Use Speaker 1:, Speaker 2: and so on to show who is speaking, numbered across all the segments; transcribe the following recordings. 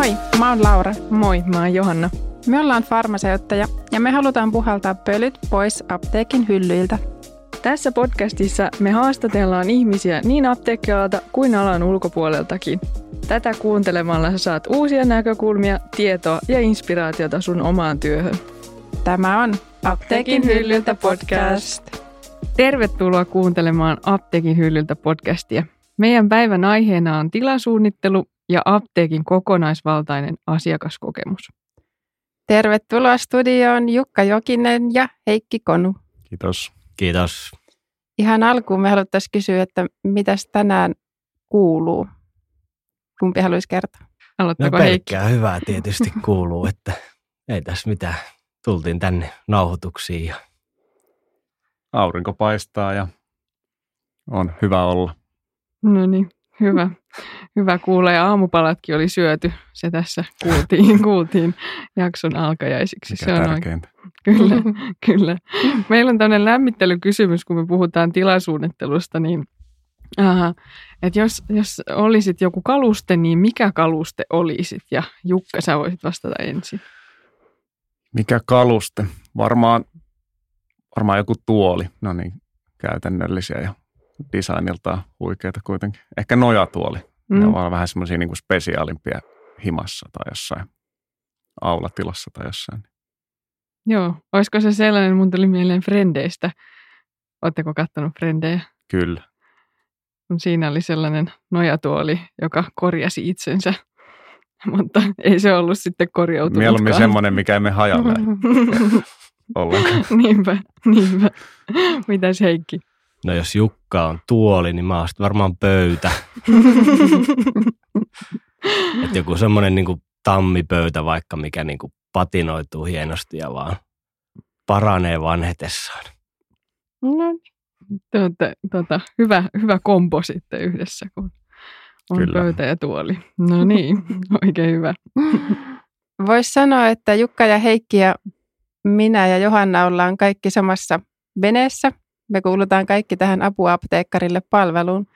Speaker 1: Moi, mä oon Laura.
Speaker 2: Moi, mä oon Johanna.
Speaker 1: Me ollaan farmaseuttajia ja me halutaan puhaltaa pölyt pois apteekin hyllyiltä.
Speaker 2: Tässä podcastissa me haastatellaan ihmisiä niin apteekkialalta kuin alan ulkopuoleltakin. Tätä kuuntelemalla sä saat uusia näkökulmia, tietoa ja inspiraatiota sun omaan työhön.
Speaker 1: Tämä on Apteekin hyllyltä podcast.
Speaker 2: Tervetuloa kuuntelemaan Apteekin hyllyltä podcastia. Meidän päivän aiheena on tilasuunnittelu ja apteekin kokonaisvaltainen asiakaskokemus.
Speaker 1: Tervetuloa studioon Jukka Jokinen ja Heikki Konu.
Speaker 3: Kiitos.
Speaker 4: Kiitos.
Speaker 1: Ihan alkuun me haluttaisiin kysyä, että mitäs tänään kuuluu? Kumpi haluaisi kertoa?
Speaker 2: Aloittako
Speaker 4: no
Speaker 2: Heikki?
Speaker 4: hyvää tietysti kuuluu, että ei tässä mitään. Tultiin tänne nauhoituksiin ja
Speaker 3: Aurinko paistaa ja on hyvä olla.
Speaker 2: No niin, hyvä. Hyvä kuulla ja aamupalatkin oli syöty. Se tässä kuultiin, kuultiin jakson alkajaisiksi.
Speaker 3: Mikä
Speaker 2: Se on oikein.
Speaker 3: tärkeintä.
Speaker 2: Kyllä, kyllä. Meillä on tämmöinen lämmittelykysymys, kun me puhutaan tilasuunnittelusta, niin aha, että jos, jos olisit joku kaluste, niin mikä kaluste olisit? Ja Jukka, sä voisit vastata ensin.
Speaker 3: Mikä kaluste? Varmaan, varmaan joku tuoli. No niin, käytännöllisiä ja designiltaan huikeita kuitenkin. Ehkä nojatuoli. Mm. Ne ovat vähän semmoisia niin spesiaalimpia himassa tai jossain aulatilassa tai jossain.
Speaker 2: Joo, olisiko se sellainen, mun tuli mieleen Frendeistä. Oletteko kattonut Frendejä?
Speaker 3: Kyllä.
Speaker 2: Siinä oli sellainen nojatuoli, joka korjasi itsensä. Mutta ei se ollut sitten korjautunutkaan.
Speaker 3: Mieluummin semmoinen, mikä ei me hajalle ollenkaan.
Speaker 2: niinpä, niinpä. Mitäs Heikki?
Speaker 4: No jos Jukka on tuoli, niin mä oon varmaan pöytä. Että joku semmoinen niin tammipöytä vaikka, mikä niin kuin patinoituu hienosti ja vaan paranee vanhetessaan.
Speaker 1: No.
Speaker 2: Tuota, tuota, hyvä, hyvä kombo sitten yhdessä, kun on
Speaker 3: Kyllä.
Speaker 2: pöytä ja tuoli. No niin, oikein hyvä.
Speaker 1: Voisi sanoa, että Jukka ja Heikki ja minä ja Johanna ollaan kaikki samassa veneessä. Me kuulutaan kaikki tähän apuapteekkarille palveluun.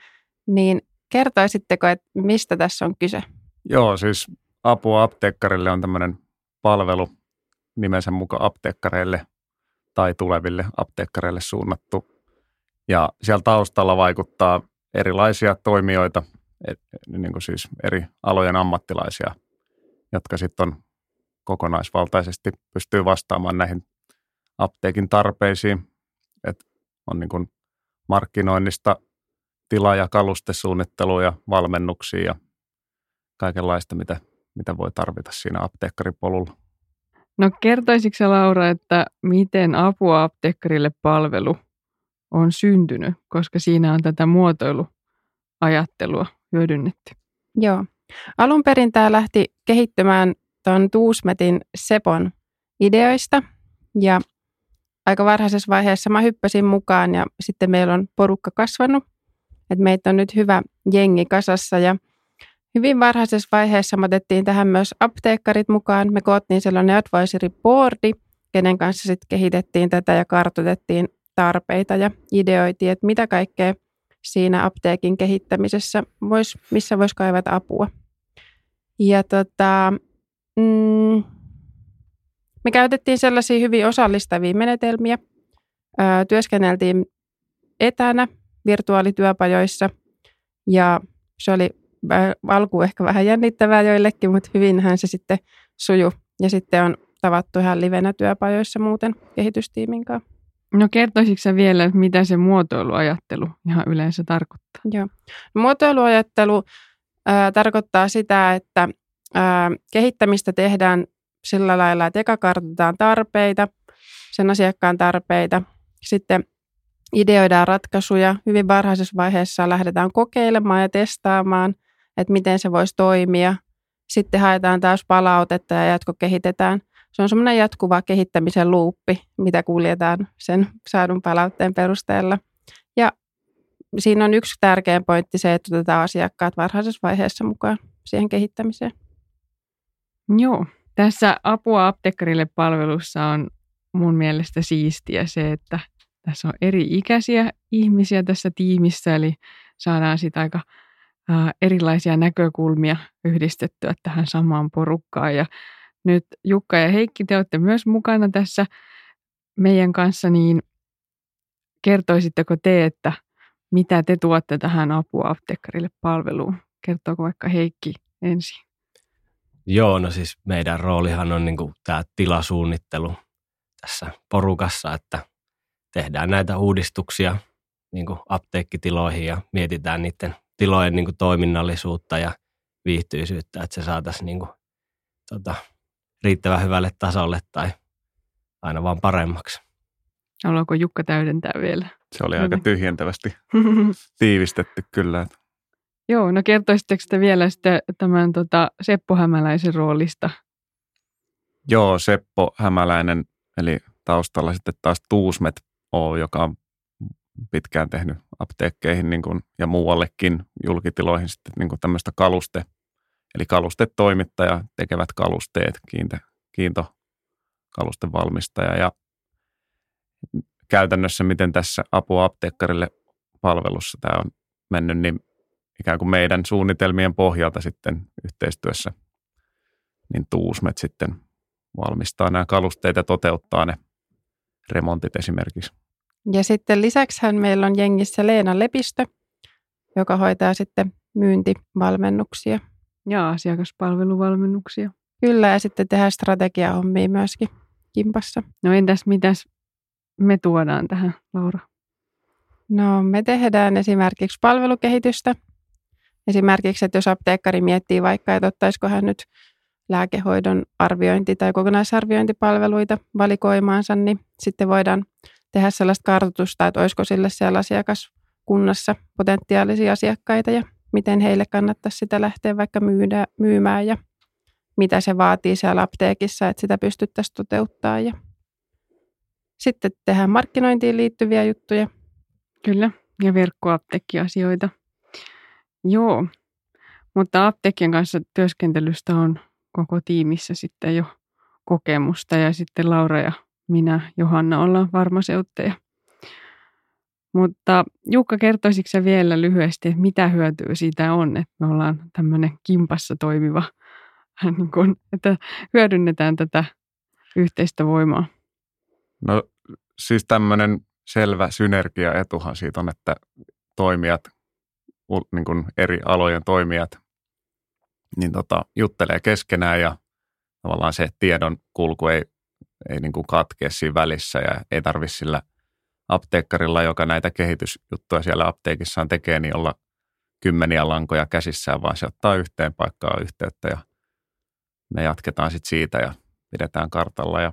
Speaker 1: Niin kertoisitteko, että mistä tässä on kyse?
Speaker 3: Joo, siis apua apteekkarille on tämmöinen palvelu nimensä mukaan apteekkareille tai tuleville apteekkareille suunnattu. Ja siellä taustalla vaikuttaa erilaisia toimijoita, niin kuin siis eri alojen ammattilaisia, jotka sitten on kokonaisvaltaisesti pystyy vastaamaan näihin apteekin tarpeisiin. Et on niin kuin markkinoinnista tila- ja kalustesuunnittelua ja valmennuksia ja kaikenlaista, mitä, mitä voi tarvita siinä apteekkaripolulla.
Speaker 2: No kertoisitko Laura, että miten apua apteekkarille palvelu on syntynyt, koska siinä on tätä muotoiluajattelua hyödynnetty?
Speaker 1: Joo. Alun perin tämä lähti kehittymään tuon Tuusmetin Sepon ideoista ja aika varhaisessa vaiheessa mä hyppäsin mukaan ja sitten meillä on porukka kasvanut. Et meitä on nyt hyvä jengi kasassa ja hyvin varhaisessa vaiheessa me otettiin tähän myös apteekkarit mukaan. Me koottiin sellainen advisory boardi, kenen kanssa sitten kehitettiin tätä ja kartoitettiin tarpeita ja ideoitiin, että mitä kaikkea siinä apteekin kehittämisessä, vois, missä voisi kaivata apua. Ja tota, mm, me käytettiin sellaisia hyvin osallistavia menetelmiä. Ö, työskenneltiin etänä virtuaalityöpajoissa ja se oli alku ehkä vähän jännittävää joillekin, mutta hyvinhän se sitten suju. Ja sitten on tavattu ihan livenä työpajoissa muuten kehitystiimin kanssa.
Speaker 2: No kertoisitko vielä, mitä se muotoiluajattelu ihan yleensä tarkoittaa?
Speaker 1: Joo. Muotoiluajattelu ää, tarkoittaa sitä, että ää, kehittämistä tehdään sillä lailla, että eka kartoitetaan tarpeita, sen asiakkaan tarpeita, sitten ideoidaan ratkaisuja. Hyvin varhaisessa vaiheessa lähdetään kokeilemaan ja testaamaan, että miten se voisi toimia. Sitten haetaan taas palautetta ja jatkokehitetään. Se on semmoinen jatkuva kehittämisen luuppi, mitä kuljetaan sen saadun palautteen perusteella. Ja siinä on yksi tärkeä pointti se, että otetaan asiakkaat varhaisessa vaiheessa mukaan siihen kehittämiseen.
Speaker 2: Joo. Tässä apua apteekkarille palvelussa on mun mielestä siistiä se, että tässä on eri ikäisiä ihmisiä tässä tiimissä, eli saadaan sitä aika erilaisia näkökulmia yhdistettyä tähän samaan porukkaan. Ja nyt Jukka ja Heikki, te olette myös mukana tässä meidän kanssa, niin kertoisitteko te, että mitä te tuotte tähän apua apteekkarille palveluun? Kertooko vaikka Heikki ensin?
Speaker 4: Joo, no siis meidän roolihan on niin tämä tilasuunnittelu tässä porukassa, että tehdään näitä uudistuksia niin apteekkitiloihin ja mietitään niiden tilojen niin toiminnallisuutta ja viihtyisyyttä, että se saataisiin niin kuin, tota, riittävän hyvälle tasolle tai aina vaan paremmaksi.
Speaker 2: Haluaako Jukka täydentää vielä?
Speaker 3: Se oli aika tyhjentävästi tiivistetty kyllä.
Speaker 2: Joo, no kertoisitteko te vielä sitten tämän tota, Seppo Hämäläisen roolista?
Speaker 3: Joo, Seppo Hämäläinen, eli taustalla sitten taas Tuusmet O, joka on pitkään tehnyt apteekkeihin niin kuin, ja muuallekin julkitiloihin sitten niin kuin tämmöistä kaluste, eli kalustetoimittaja, tekevät kalusteet, kiinte, kiinto kalustevalmistaja ja käytännössä miten tässä apua apteekkarille palvelussa tämä on mennyt, niin ikään kuin meidän suunnitelmien pohjalta sitten yhteistyössä, niin Tuusmet sitten valmistaa nämä kalusteet ja toteuttaa ne remontit esimerkiksi.
Speaker 1: Ja sitten lisäksihän meillä on jengissä Leena Lepistö, joka hoitaa sitten myyntivalmennuksia.
Speaker 2: Ja asiakaspalveluvalmennuksia.
Speaker 1: Kyllä, ja sitten tehdään strategiahommia myöskin kimpassa.
Speaker 2: No entäs mitäs me tuodaan tähän, Laura?
Speaker 1: No me tehdään esimerkiksi palvelukehitystä. Esimerkiksi, että jos apteekkari miettii vaikka, että ottaisiko hän nyt lääkehoidon arviointi- tai kokonaisarviointipalveluita valikoimaansa, niin sitten voidaan tehdä sellaista kartoitusta, että olisiko sille siellä asiakaskunnassa potentiaalisia asiakkaita ja miten heille kannattaisi sitä lähteä vaikka myydä, myymään ja mitä se vaatii siellä apteekissa, että sitä pystyttäisiin toteuttaa. Ja sitten tehdään markkinointiin liittyviä juttuja.
Speaker 2: Kyllä, ja verkkoapteekkiasioita. Joo, mutta apteekkien kanssa työskentelystä on koko tiimissä sitten jo kokemusta ja sitten Laura ja minä, Johanna, ollaan farmaseutteja. Mutta Jukka, kertoisitko vielä lyhyesti, että mitä hyötyä siitä on, että me ollaan tämmöinen kimpassa toimiva, niin kun, että hyödynnetään tätä yhteistä voimaa?
Speaker 3: No siis tämmöinen selvä synergiaetuhan siitä on, että toimijat, niin kuin eri alojen toimijat, niin tota, juttelee keskenään ja tavallaan se tiedon kulku ei ei niin kuin katkea siinä välissä ja ei tarvitse sillä apteekkarilla, joka näitä kehitysjuttuja siellä apteekissaan tekee, niin olla kymmeniä lankoja käsissään, vaan se ottaa yhteen paikkaan yhteyttä ja me jatketaan sitten siitä ja pidetään kartalla ja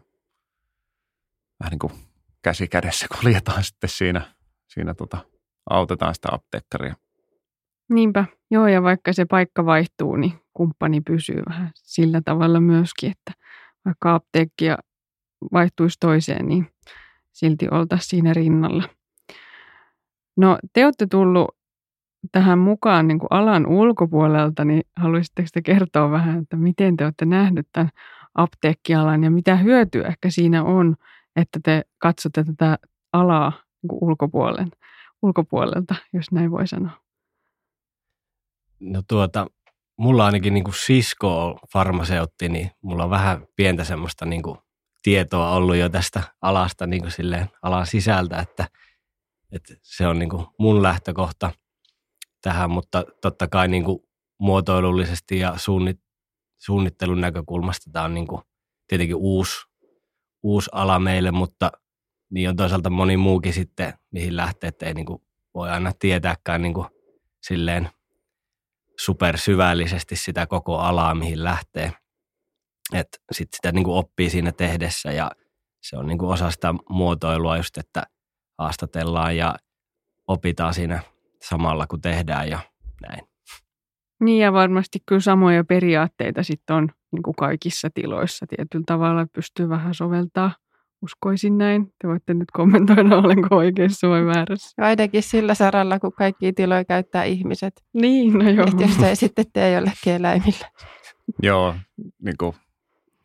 Speaker 3: vähän niin kuin käsi kädessä kuljetaan sitten siinä, siinä tota, autetaan sitä apteekkaria.
Speaker 2: Niinpä, joo ja vaikka se paikka vaihtuu, niin kumppani pysyy vähän sillä tavalla myöskin, että vaikka apteekkia vaihtuisi toiseen, niin silti oltaisiin siinä rinnalla. No te olette tullut tähän mukaan niin kuin alan ulkopuolelta, niin haluaisitteko te kertoa vähän, että miten te olette nähneet tämän apteekkialan ja mitä hyötyä ehkä siinä on, että te katsotte tätä alaa niin ulkopuolen, ulkopuolelta, jos näin voi sanoa?
Speaker 4: No tuota, mulla ainakin niin kuin sisko on farmaseutti, niin mulla on vähän pientä semmoista niin kuin tietoa ollut jo tästä alasta niin kuin silleen, alan sisältä, että, että se on niin kuin mun lähtökohta tähän, mutta totta kai niin kuin muotoilullisesti ja suunnit, suunnittelun näkökulmasta tämä on niin kuin tietenkin uusi, uusi ala meille, mutta niin on toisaalta moni muukin sitten, mihin lähtee, että ei niin kuin voi aina tietääkään niin kuin silleen supersyvällisesti sitä koko alaa, mihin lähtee. Että sitten sitä niin kuin oppii siinä tehdessä ja se on niin kuin osa sitä muotoilua just, että haastatellaan ja opitaan siinä samalla kun tehdään ja näin.
Speaker 2: Niin ja varmasti kyllä samoja periaatteita sitten on niin kuin kaikissa tiloissa tietyllä tavalla, pystyy vähän soveltaa. Uskoisin näin. Te voitte nyt kommentoida, olenko oikeassa vai väärässä.
Speaker 1: Ainakin sillä saralla, kun kaikki tiloja käyttää ihmiset.
Speaker 2: Niin, no joo.
Speaker 1: Et jos ei sitten tee jollekin eläimillä.
Speaker 3: Joo, niin kuin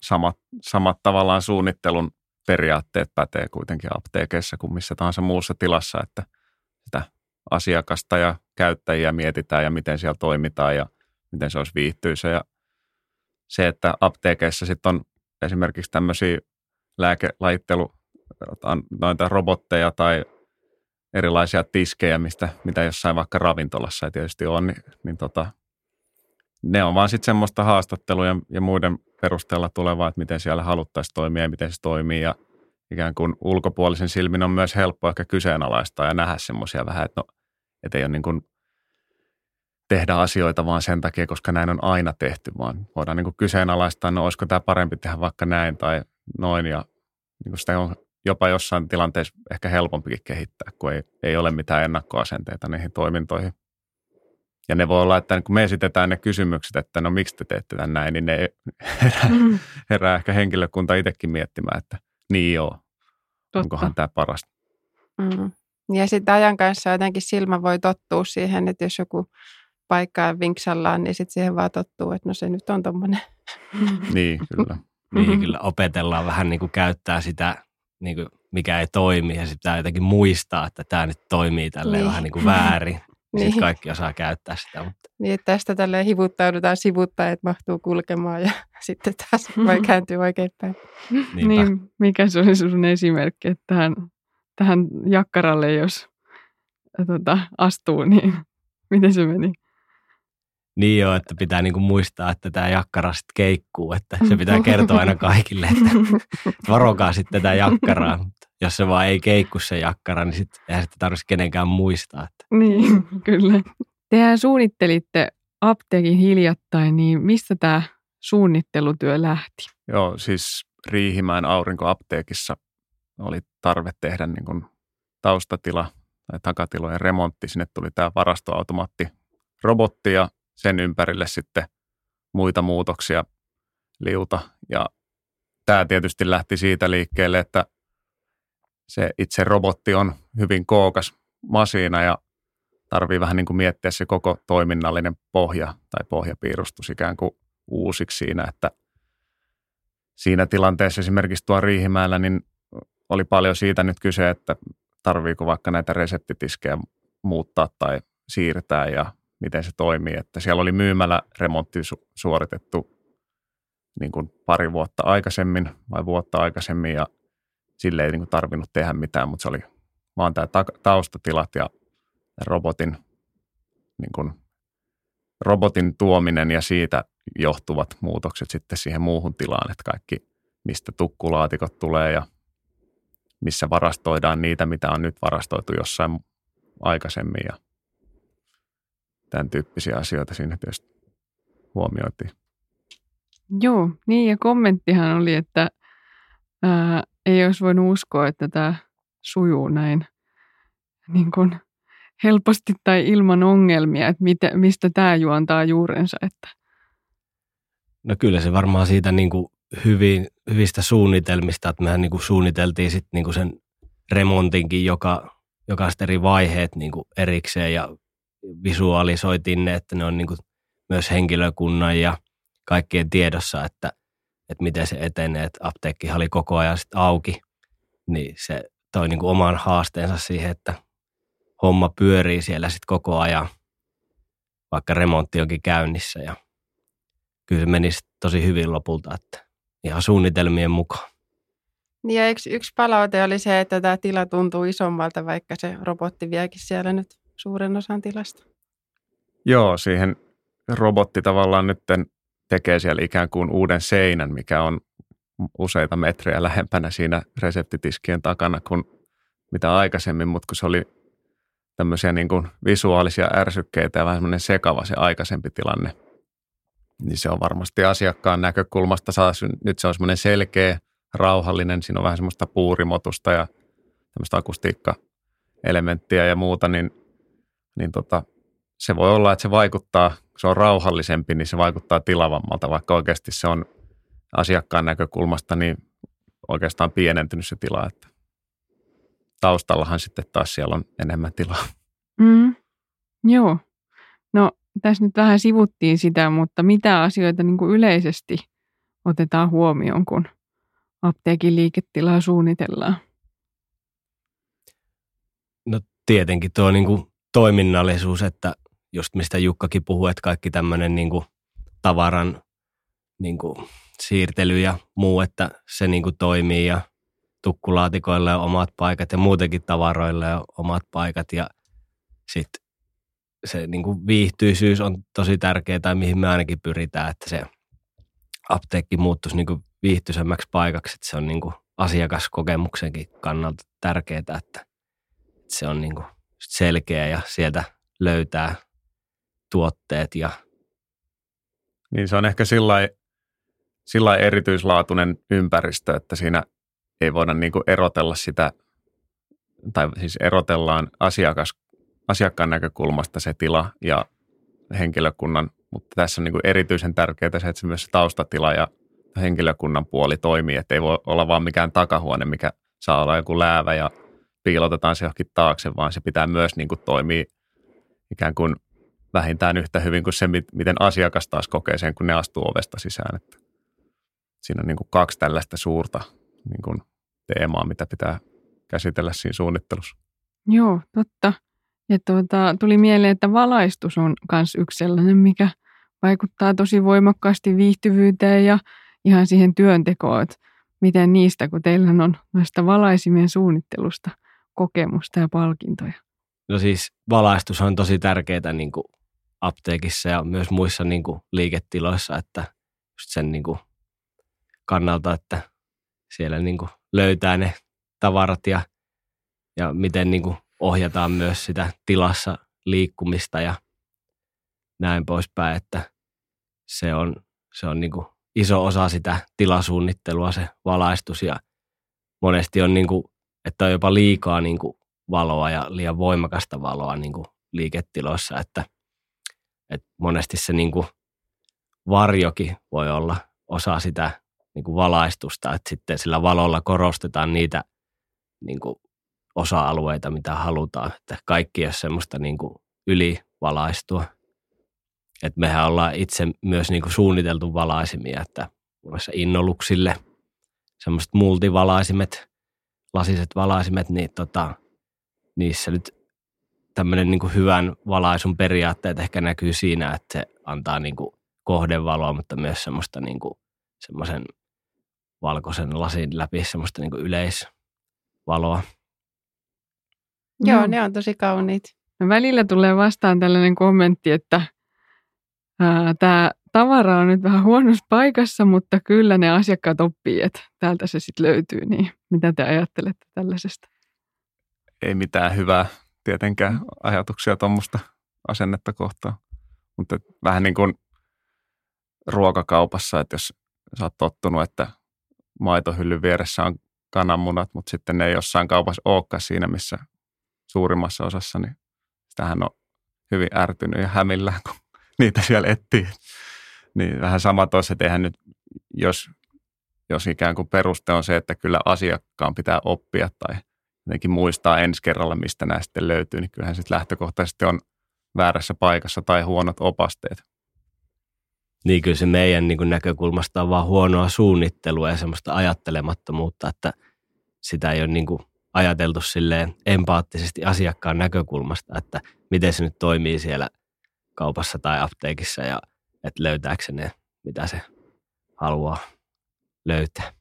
Speaker 3: samat, samat tavallaan suunnittelun periaatteet pätee kuitenkin apteekeissa kuin missä tahansa muussa tilassa, että sitä asiakasta ja käyttäjiä mietitään ja miten siellä toimitaan ja miten se olisi viihtyisä. Ja se, että apteekeissa sitten on esimerkiksi tämmöisiä lääkelajittelu, noita robotteja tai erilaisia tiskejä, mistä, mitä jossain vaikka ravintolassa ei tietysti on, niin, niin tota, ne on vaan sitten semmoista haastatteluja ja muiden perusteella tulevaa, että miten siellä haluttaisiin toimia ja miten se toimii. Ja ikään kuin ulkopuolisen silmin on myös helppo ehkä kyseenalaistaa ja nähdä semmoisia vähän, että no, et ei ole niin kuin tehdä asioita vaan sen takia, koska näin on aina tehty, vaan voidaan niin kuin kyseenalaistaa, no olisiko tämä parempi tehdä vaikka näin tai noin ja niin kuin sitä on jopa jossain tilanteessa ehkä helpompikin kehittää, kun ei, ei ole mitään ennakkoasenteita niihin toimintoihin. Ja ne voi olla, että kun me esitetään ne kysymykset, että no miksi te teette tämän näin, niin ne herää, mm. herää ehkä henkilökunta itsekin miettimään, että niin joo, Totta. onkohan tämä parasta.
Speaker 1: Mm. Ja sitten ajan kanssa jotenkin silmä voi tottua siihen, että jos joku paikka on vinksallaan, niin sitten siihen vaan tottuu, että no se nyt on tuommoinen.
Speaker 3: niin, kyllä.
Speaker 4: Niin, kyllä opetellaan vähän niin kuin käyttää sitä, niin kuin mikä ei toimi ja sitten pitää jotenkin muistaa, että tämä nyt toimii tälleen niin. vähän niin kuin väärin. niin. Sitten kaikki osaa käyttää sitä. Mutta.
Speaker 1: Niin, että tästä tälle hivuttaudutaan sivuttaa, että mahtuu kulkemaan ja sitten taas voi kääntyä oikeinpäin.
Speaker 2: Niin, mikä se olisi sun esimerkki, että tähän, tähän jakkaralle, jos tota, astuu, niin miten se meni?
Speaker 4: Niin joo, että pitää niinku muistaa, että tämä jakkara sitten keikkuu, että se pitää kertoa aina kaikille, että varokaa sitten tätä jakkaraa. Mutta jos se vaan ei keikku se jakkara, niin sitten eihän sitä tarvitsisi kenenkään muistaa. Että.
Speaker 2: Niin, kyllä. Tehän suunnittelitte apteekin hiljattain, niin mistä tämä suunnittelutyö lähti?
Speaker 3: Joo, siis Riihimäen aurinkoapteekissa oli tarve tehdä niin kuin taustatila tai takatilojen remontti. Sinne tuli tämä varastoautomaatti robotti ja sen ympärille sitten muita muutoksia liuta. Ja tämä tietysti lähti siitä liikkeelle, että se itse robotti on hyvin kookas masiina ja tarvii vähän niin kuin miettiä se koko toiminnallinen pohja tai pohjapiirustus ikään kuin uusiksi siinä, että siinä tilanteessa esimerkiksi tuo Riihimäellä, niin oli paljon siitä nyt kyse, että tarviiko vaikka näitä reseptitiskejä muuttaa tai siirtää ja miten se toimii. Että siellä oli myymällä remontti su- suoritettu niin kuin pari vuotta aikaisemmin vai vuotta aikaisemmin ja sille ei niin kuin tarvinnut tehdä mitään, mutta se oli vaan tämä ta- taustatilat ja robotin, niin kuin, robotin tuominen ja siitä johtuvat muutokset sitten siihen muuhun tilaan, että kaikki mistä tukkulaatikot tulee ja missä varastoidaan niitä, mitä on nyt varastoitu jossain aikaisemmin ja tämän tyyppisiä asioita siinä tietysti huomioitiin.
Speaker 2: Joo, niin ja kommenttihan oli, että ää, ei olisi voinut uskoa, että tämä sujuu näin niin kuin helposti tai ilman ongelmia, että mitä, mistä tämä juontaa juurensa. Että.
Speaker 4: No kyllä se varmaan siitä niin kuin hyvin, hyvistä suunnitelmista, että mehän niin kuin suunniteltiin sitten niin kuin sen remontinkin joka, jokaista eri vaiheet niin kuin erikseen ja visualisoitiin ne, että ne on niin kuin myös henkilökunnan ja kaikkien tiedossa, että, että miten se etenee, että apteekki oli koko ajan sitten auki, niin se toi niin kuin oman haasteensa siihen, että homma pyörii siellä sitten koko ajan, vaikka remontti onkin käynnissä ja kyllä se menisi tosi hyvin lopulta, että ihan suunnitelmien mukaan.
Speaker 1: Niin ja yksi, yksi palaute oli se, että tämä tila tuntuu isommalta, vaikka se robotti viekin siellä nyt suuren osan tilasta.
Speaker 3: Joo, siihen robotti tavallaan nyt tekee siellä ikään kuin uuden seinän, mikä on useita metriä lähempänä siinä reseptitiskien takana kuin mitä aikaisemmin, mutta kun se oli tämmöisiä niin kuin visuaalisia ärsykkeitä ja vähän semmoinen sekava se aikaisempi tilanne, niin se on varmasti asiakkaan näkökulmasta saas, nyt se on semmoinen selkeä, rauhallinen, siinä on vähän semmoista puurimotusta ja tämmöistä akustiikka-elementtiä ja muuta, niin niin tota, se voi olla, että se vaikuttaa, kun se on rauhallisempi, niin se vaikuttaa tilavammalta, vaikka oikeasti se on asiakkaan näkökulmasta niin oikeastaan pienentynyt se tila, että taustallahan sitten taas siellä on enemmän tilaa.
Speaker 2: Mm, joo. No tässä nyt vähän sivuttiin sitä, mutta mitä asioita niin kuin yleisesti otetaan huomioon, kun apteekin liiketilaa suunnitellaan?
Speaker 4: No tietenkin tuo niin kuin toiminnallisuus, että just mistä Jukkakin puhuu, että kaikki tämmöinen niin kuin tavaran niin kuin siirtely ja muu, että se niin kuin toimii ja tukkulaatikoille on omat paikat ja muutenkin tavaroille on omat paikat ja sitten se niin kuin viihtyisyys on tosi tärkeää tai mihin me ainakin pyritään, että se apteekki muuttuisi niin kuin viihtyisemmäksi paikaksi, että se on niin kuin asiakaskokemuksenkin kannalta tärkeää, että se on niin kuin selkeä ja sieltä löytää tuotteet ja
Speaker 3: niin se on ehkä sillä erityislaatuinen ympäristö, että siinä ei voida niin erotella sitä, tai siis erotellaan asiakas, asiakkaan näkökulmasta se tila ja henkilökunnan, mutta tässä on niin erityisen tärkeää se, että se myös se taustatila ja henkilökunnan puoli toimii, että ei voi olla vaan mikään takahuone, mikä saa olla joku läävä ja piilotetaan se johonkin taakse, vaan se pitää myös niin kuin toimia ikään kuin vähintään yhtä hyvin kuin se, miten asiakas taas kokee sen, kun ne astuu ovesta sisään. Että siinä on niin kuin kaksi tällaista suurta niin kuin teemaa, mitä pitää käsitellä siinä suunnittelussa.
Speaker 2: Joo, totta. Ja tuota, tuli mieleen, että valaistus on myös yksi sellainen, mikä vaikuttaa tosi voimakkaasti viihtyvyyteen ja ihan siihen työntekoon, että miten niistä, kun teillä on noista valaisimien suunnittelusta kokemusta ja palkintoja.
Speaker 4: No siis valaistus on tosi tärkeää niin kuin apteekissa ja myös muissa niin kuin liiketiloissa, että just sen niin kuin kannalta, että siellä niin kuin löytää ne tavarat ja, ja miten niin kuin ohjataan myös sitä tilassa liikkumista ja näin poispäin, että se on, se on niin kuin iso osa sitä tilasuunnittelua, se valaistus ja monesti on niin kuin, että on jopa liikaa niin kuin valoa ja liian voimakasta valoa niin kuin liiketiloissa, että, että monesti se niin kuin varjokin voi olla osa sitä niin kuin valaistusta, että sitten sillä valolla korostetaan niitä niin kuin osa-alueita, mitä halutaan, että kaikki ei ole semmoista niin kuin ylivalaistua. Et mehän ollaan itse myös niin kuin suunniteltu valaisimia, että muassa innoluksille semmoiset multivalaisimet, lasiset valaisimet, niin tota, niissä nyt tämmöinen niin hyvän valaisun periaatteet ehkä näkyy siinä, että se antaa niin kuin kohdevaloa, mutta myös semmoista niin kuin, semmoisen valkoisen lasin läpi semmoista niin kuin yleisvaloa.
Speaker 1: Joo, ne on tosi kauniit.
Speaker 2: No välillä tulee vastaan tällainen kommentti, että tämä tavara on nyt vähän huonossa paikassa, mutta kyllä ne asiakkaat oppii, että täältä se sitten löytyy. Niin mitä te ajattelette tällaisesta?
Speaker 3: Ei mitään hyvää tietenkään mm. ajatuksia tuommoista asennetta kohtaan. Mutta vähän niin kuin ruokakaupassa, että jos sä oot tottunut, että maitohyllyn vieressä on kananmunat, mutta sitten ne ei jossain kaupassa olekaan siinä, missä suurimmassa osassa, niin sitähän on hyvin ärtynyt ja hämillään, kun niitä siellä etsii. Niin vähän sama toissa, että eihän nyt, jos, jos ikään kuin peruste on se, että kyllä asiakkaan pitää oppia tai jotenkin muistaa ensi kerralla, mistä nämä sitten löytyy, niin kyllähän sitten lähtökohtaisesti on väärässä paikassa tai huonot opasteet.
Speaker 4: Niin kyllä se meidän niin kuin näkökulmasta on vaan huonoa suunnittelua ja semmoista ajattelemattomuutta, että sitä ei ole niin kuin ajateltu silleen empaattisesti asiakkaan näkökulmasta, että miten se nyt toimii siellä kaupassa tai apteekissa ja että löytääkö ne, mitä se haluaa löytää.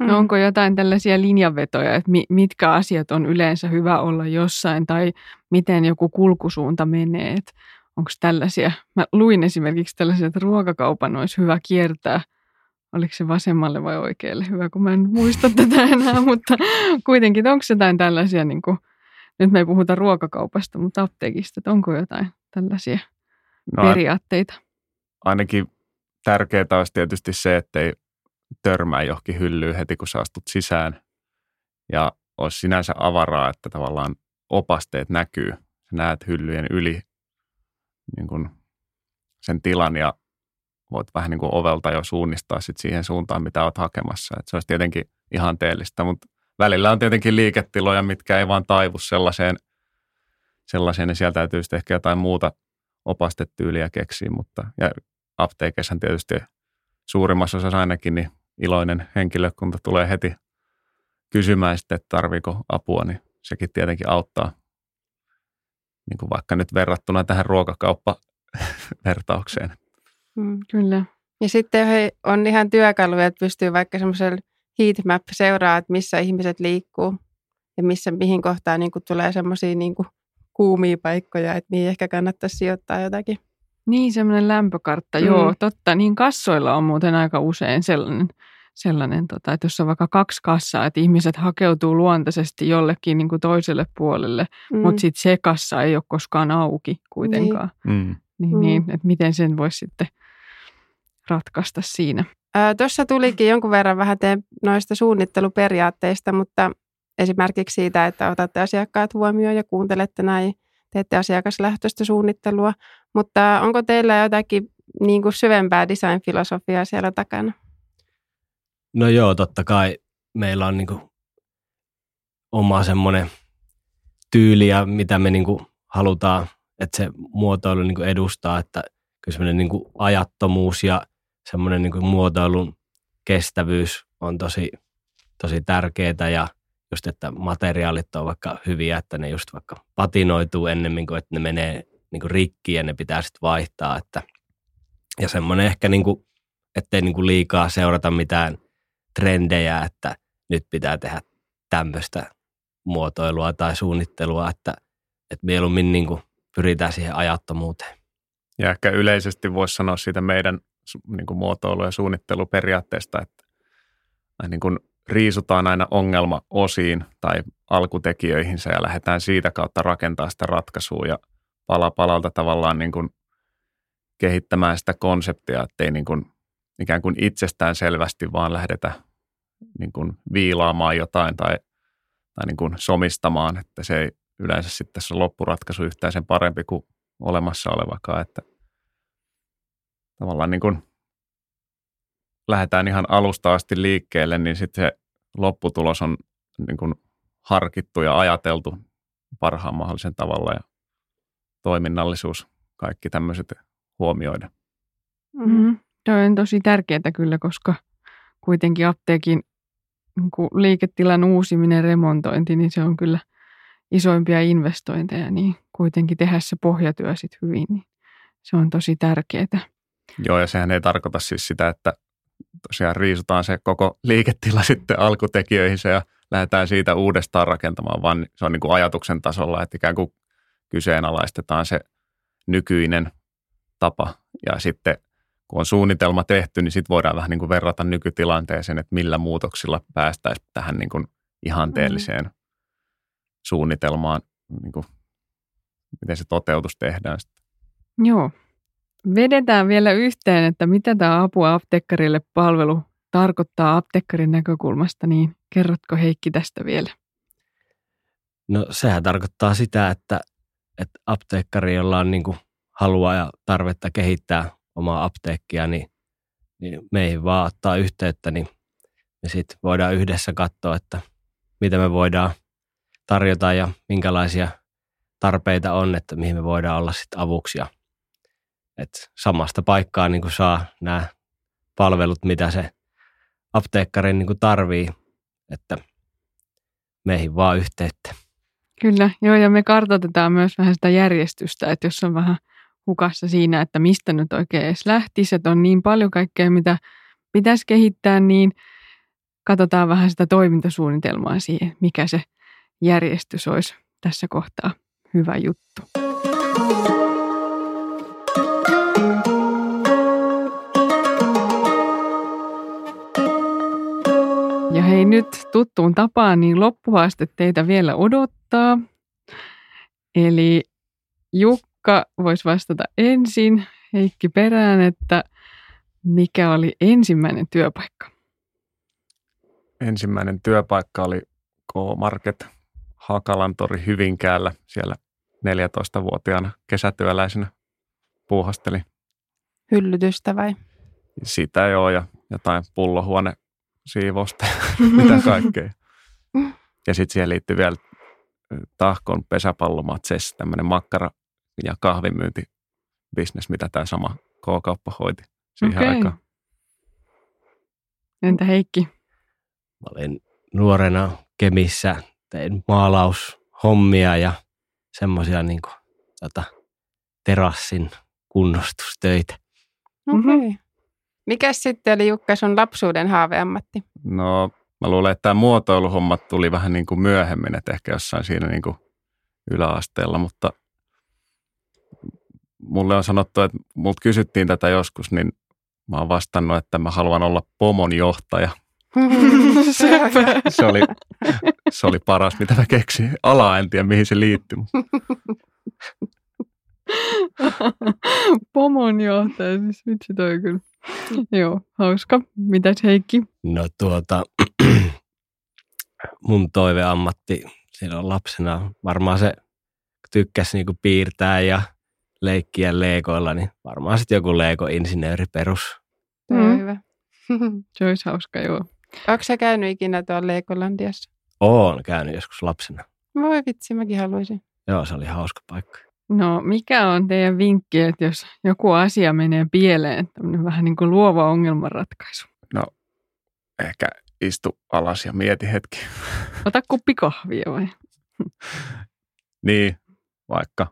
Speaker 2: No onko jotain tällaisia linjanvetoja, että mitkä asiat on yleensä hyvä olla jossain tai miten joku kulkusuunta menee? Että onko tällaisia? Mä luin esimerkiksi tällaisia, että ruokakaupan olisi hyvä kiertää. Oliko se vasemmalle vai oikealle hyvä, kun mä en muista tätä enää, mutta kuitenkin onko jotain tällaisia, niin kuin, nyt me ei puhuta ruokakaupasta, mutta apteekista, että onko jotain tällaisia no, periaatteita?
Speaker 3: Ainakin tärkeää olisi tietysti se, että ei törmää johonkin hyllyyn heti, kun sä astut sisään. Ja olisi sinänsä avaraa, että tavallaan opasteet näkyy. Sä näet hyllyjen yli niin kuin sen tilan ja voit vähän niin kuin ovelta jo suunnistaa sit siihen suuntaan, mitä olet hakemassa. Et se olisi tietenkin ihanteellista, mutta välillä on tietenkin liiketiloja, mitkä ei vaan taivu sellaiseen, sellaiseen niin sieltä täytyy sitten ehkä jotain muuta opastetyyliä keksiä, mutta ja apteekeissa tietysti suurimmassa osassa ainakin niin iloinen henkilökunta tulee heti kysymään sitten, että tarviiko apua, niin sekin tietenkin auttaa niin kuin vaikka nyt verrattuna tähän ruokakauppavertaukseen.
Speaker 2: Mm, kyllä.
Speaker 1: Ja sitten he on ihan työkaluja, että pystyy vaikka semmoisella heatmap seuraa, että missä ihmiset liikkuu ja missä, mihin kohtaan niin tulee semmoisia niin kuumia paikkoja, että niin ehkä kannattaisi sijoittaa jotakin.
Speaker 2: Niin, semmoinen lämpökartta, mm. joo, totta. Niin kassoilla on muuten aika usein sellainen, sellainen tota, että jos on vaikka kaksi kassaa, että ihmiset hakeutuu luontaisesti jollekin niin kuin toiselle puolelle, mm. mutta sitten se kassa ei ole koskaan auki kuitenkaan. Niin, mm. niin, mm. niin että miten sen voisi sitten ratkaista siinä.
Speaker 1: Tuossa tulikin jonkun verran vähän teen noista suunnitteluperiaatteista, mutta esimerkiksi siitä, että otatte asiakkaat huomioon ja kuuntelette näin, teette asiakaslähtöistä suunnittelua. Mutta onko teillä jotakin niin kuin syvempää design-filosofiaa siellä takana?
Speaker 4: No joo, totta kai meillä on niin kuin oma semmoinen tyyli ja mitä me niin kuin halutaan, että se muotoilu niin kuin edustaa, että kyllä semmoinen niin kuin ajattomuus ja semmoinen niin kuin muotoilun kestävyys on tosi, tosi tärkeää ja just, että materiaalit on vaikka hyviä, että ne just vaikka patinoituu ennemmin kuin, että ne menee niin kuin rikki ja ne pitää sitten vaihtaa. Että, ja semmoinen ehkä, niin kuin, ettei niin kuin liikaa seurata mitään trendejä, että nyt pitää tehdä tämmöistä muotoilua tai suunnittelua, että, että mieluummin niin kuin pyritään siihen ajattomuuteen.
Speaker 3: Ja ehkä yleisesti voisi sanoa siitä meidän niin kuin muotoilu- ja suunnitteluperiaatteesta, että niin kuin riisutaan aina ongelma-osiin tai alkutekijöihinsä ja lähdetään siitä kautta rakentaa sitä ratkaisua ja pala palalta tavallaan niin kuin kehittämään sitä konseptia, ettei niin kuin ikään kuin itsestään selvästi vaan lähdetä niin kuin viilaamaan jotain tai, tai niin kuin somistamaan, että se ei yleensä sitten tässä loppuratkaisu yhtään sen parempi kuin olemassa olevakaan, että tavallaan niin kuin lähdetään ihan alusta asti liikkeelle, niin sitten se lopputulos on niin kuin harkittu ja ajateltu parhaan mahdollisen tavalla ja toiminnallisuus, kaikki tämmöiset huomioida.
Speaker 2: Mm-hmm. Tuo on tosi tärkeää kyllä, koska kuitenkin apteekin niin liiketilan uusiminen, remontointi, niin se on kyllä isoimpia investointeja, niin kuitenkin tehdä se pohjatyö sitten hyvin, niin se on tosi tärkeää.
Speaker 3: Joo, ja sehän ei tarkoita siis sitä, että tosiaan riisutaan se koko liiketila sitten alkutekijöihin ja lähdetään siitä uudestaan rakentamaan, vaan se on niin kuin ajatuksen tasolla, että ikään kuin kyseenalaistetaan se nykyinen tapa ja sitten kun on suunnitelma tehty, niin sitten voidaan vähän niin kuin verrata nykytilanteeseen, että millä muutoksilla päästäisiin tähän niin kuin ihanteelliseen mm. suunnitelmaan, niin kuin, miten se toteutus tehdään sitten.
Speaker 2: Joo, Vedetään vielä yhteen, että mitä tämä apua apteekkarille palvelu tarkoittaa apteekkarin näkökulmasta, niin kerrotko Heikki tästä vielä?
Speaker 4: No sehän tarkoittaa sitä, että, että apteekkari, jolla on niin halua ja tarvetta kehittää omaa apteekkia, niin, niin meihin vaan ottaa yhteyttä, niin me sitten voidaan yhdessä katsoa, että mitä me voidaan tarjota ja minkälaisia tarpeita on, että mihin me voidaan olla sitten avuksi ja että samasta paikkaa niin kuin saa nämä palvelut, mitä se apteekkari niin kuin tarvii, että meihin vaan yhteyttä.
Speaker 2: Kyllä, joo, ja me kartoitetaan myös vähän sitä järjestystä, että jos on vähän hukassa siinä, että mistä nyt oikein edes lähtisi, että on niin paljon kaikkea, mitä pitäisi kehittää, niin katsotaan vähän sitä toimintasuunnitelmaa siihen, mikä se järjestys olisi tässä kohtaa hyvä juttu. Nyt tuttuun tapaan, niin loppuhaaste teitä vielä odottaa. Eli Jukka voisi vastata ensin, Heikki perään, että mikä oli ensimmäinen työpaikka?
Speaker 3: Ensimmäinen työpaikka oli K-Market Hakalantori Hyvinkäällä. Siellä 14-vuotiaana kesätyöläisenä puuhasteli.
Speaker 1: Hyllytystä vai?
Speaker 3: Sitä joo, ja jotain pullohuone siivosta mitä kaikkea. Ja sitten siihen liittyy vielä tahkon pesäpallomatseissa tämmöinen makkara- ja kahvimyyntibisnes, mitä tämä sama K-kauppa hoiti siihen okay. aikaan.
Speaker 2: Entä Heikki?
Speaker 4: Mä olin nuorena Kemissä, tein maalaushommia ja semmoisia niin tota, terassin kunnostustöitä.
Speaker 1: Okei. Okay. Mikäs sitten oli Jukka sun lapsuuden haaveammatti?
Speaker 3: No mä luulen, että tämä muotoiluhommat tuli vähän niin kuin myöhemmin, että ehkä jossain siinä niin kuin yläasteella, mutta mulle on sanottu, että multa kysyttiin tätä joskus, niin mä oon vastannut, että mä haluan olla pomon johtaja.
Speaker 1: Se
Speaker 3: oli, se oli paras, mitä mä keksin. Ala en tiedä, mihin se liittyy. mutta
Speaker 2: Pomon johtaja, siis vitsi toi kyllä. Joo, hauska. Mitäs Heikki?
Speaker 4: No tuota, mun toiveammatti silloin lapsena varmaan se tykkäsi niinku piirtää ja leikkiä leikoilla, niin varmaan sitten joku leikoinsinööri perus.
Speaker 2: Mm.
Speaker 1: hyvä.
Speaker 2: Se olisi hauska, joo.
Speaker 1: Onko sä käynyt ikinä tuolla Leikolandiassa?
Speaker 4: Oon käynyt joskus lapsena.
Speaker 1: Voi vitsi, mäkin haluaisin.
Speaker 4: Joo, se oli hauska paikka.
Speaker 2: No, mikä on teidän vinkki, että jos joku asia menee pieleen, tämmöinen vähän niin kuin luova ongelmanratkaisu?
Speaker 3: Ehkä istu alas ja mieti hetki.
Speaker 2: Ota kuppi kahvia vai?
Speaker 3: Niin, vaikka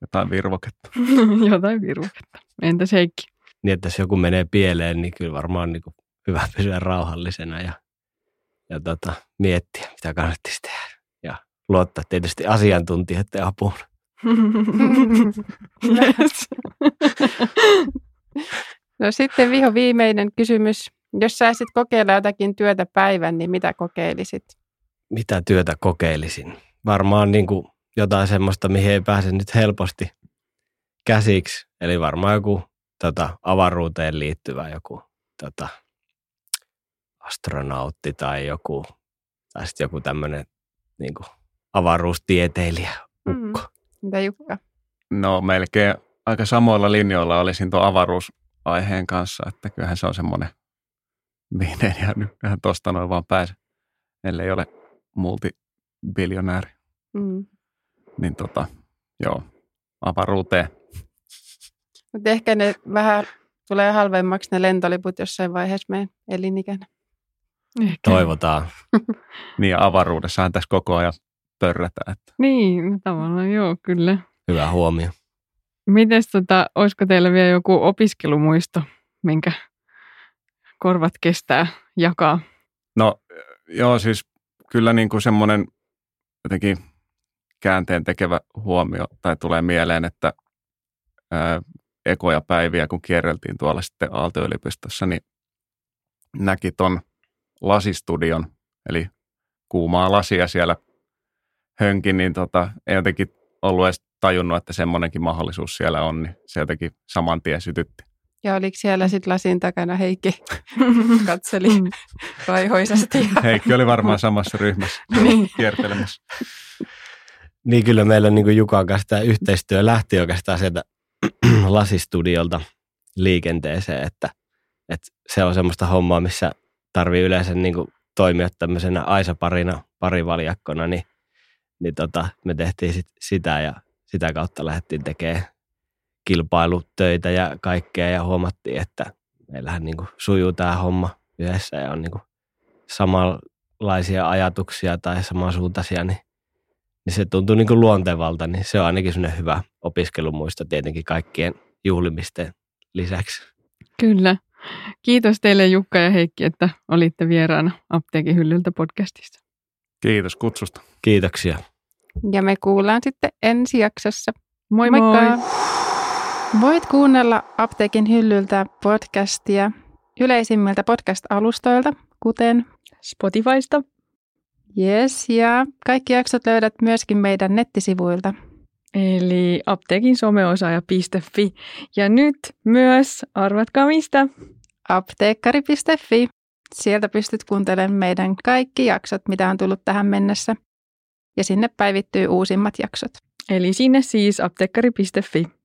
Speaker 3: jotain virvoketta.
Speaker 2: Jotain viruketta. Entäs Heikki?
Speaker 4: Niin, että jos joku menee pieleen, niin kyllä varmaan on niinku hyvä pysyä rauhallisena ja, ja tota, miettiä, mitä kannattaisi tehdä. Ja luottaa tietysti asiantuntijoiden apuun.
Speaker 2: Yes.
Speaker 1: No sitten viho viimeinen kysymys. Jos saisit kokeilla jotakin työtä päivän, niin mitä kokeilisit?
Speaker 4: Mitä työtä kokeilisin? Varmaan niin kuin jotain semmoista, mihin ei pääse nyt helposti käsiksi. Eli varmaan joku tota, avaruuteen liittyvä joku tota, astronautti tai joku, tai sitten joku tämmöinen niin avaruustieteilijä, ukko.
Speaker 1: Mitä Jukka?
Speaker 3: No melkein aika samoilla linjoilla olisin tuon avaruusaiheen kanssa, että kyllähän se on semmoinen, mihin ei ihan, ihan tosta noin vaan pääse, ellei ole multibiljonääri.
Speaker 1: Mm.
Speaker 3: Niin tota, joo, avaruuteen.
Speaker 1: Mutta ehkä ne vähän tulee halvemmaksi ne lentoliput jossain vaiheessa meidän elinikänä.
Speaker 2: Ehkä.
Speaker 4: Toivotaan.
Speaker 3: Niin ja avaruudessahan tässä koko ajan pörrätään. Että
Speaker 2: Niin, tavallaan joo, kyllä.
Speaker 4: Hyvä huomio.
Speaker 2: Mites tota, olisiko teillä vielä joku opiskelumuisto, minkä korvat kestää jakaa?
Speaker 3: No joo, siis kyllä niin kuin semmoinen jotenkin käänteen tekevä huomio tai tulee mieleen, että ää, ekoja päiviä, kun kierreltiin tuolla sitten Aalto-yliopistossa, niin näki ton lasistudion, eli kuumaa lasia siellä hönkin, niin tota, ei jotenkin ollut edes tajunnut, että semmoinenkin mahdollisuus siellä on, niin se jotenkin saman tien sytytti.
Speaker 1: Ja oliko siellä sitten lasin takana Heikki katseli vaihoisasti? Ja...
Speaker 3: Heikki oli varmaan samassa ryhmässä
Speaker 1: Niin.
Speaker 3: kiertelemässä.
Speaker 4: Niin kyllä meillä niin kuin Jukan kanssa tämä yhteistyö lähti oikeastaan sieltä lasistudiolta liikenteeseen, että, että se on semmoista hommaa, missä tarvii yleensä niin kuin toimia tämmöisenä aisaparina, parivaljakkona, niin, niin tota, me tehtiin sit sitä ja sitä kautta lähdettiin tekemään kilpailutöitä ja kaikkea ja huomattiin, että meillähän niin kuin sujuu tämä homma yhdessä ja on niin kuin samanlaisia ajatuksia tai samansuuntaisia, niin niin se tuntuu niin kuin luontevalta, niin se on ainakin sellainen hyvä opiskelumuisto tietenkin kaikkien juhlimisten lisäksi.
Speaker 2: Kyllä. Kiitos teille Jukka ja Heikki, että olitte vieraana Apteekin hyllyltä podcastissa.
Speaker 3: Kiitos kutsusta.
Speaker 4: Kiitoksia.
Speaker 1: ja me kuullaan sitten ensi jaksossa.
Speaker 2: Moi moi!
Speaker 1: Moikka! Voit kuunnella Apteekin hyllyltä podcastia yleisimmiltä podcast-alustoilta, kuten
Speaker 2: Spotifysta.
Speaker 1: Yes, ja kaikki jaksot löydät myöskin meidän nettisivuilta.
Speaker 2: Eli apteekin someosaaja.fi. Ja nyt myös, arvatkaa mistä?
Speaker 1: apteekkari.fi. Sieltä pystyt kuuntelemaan meidän kaikki jaksot, mitä on tullut tähän mennessä. Ja sinne päivittyy uusimmat jaksot.
Speaker 2: Eli sinne siis apteekkari.fi.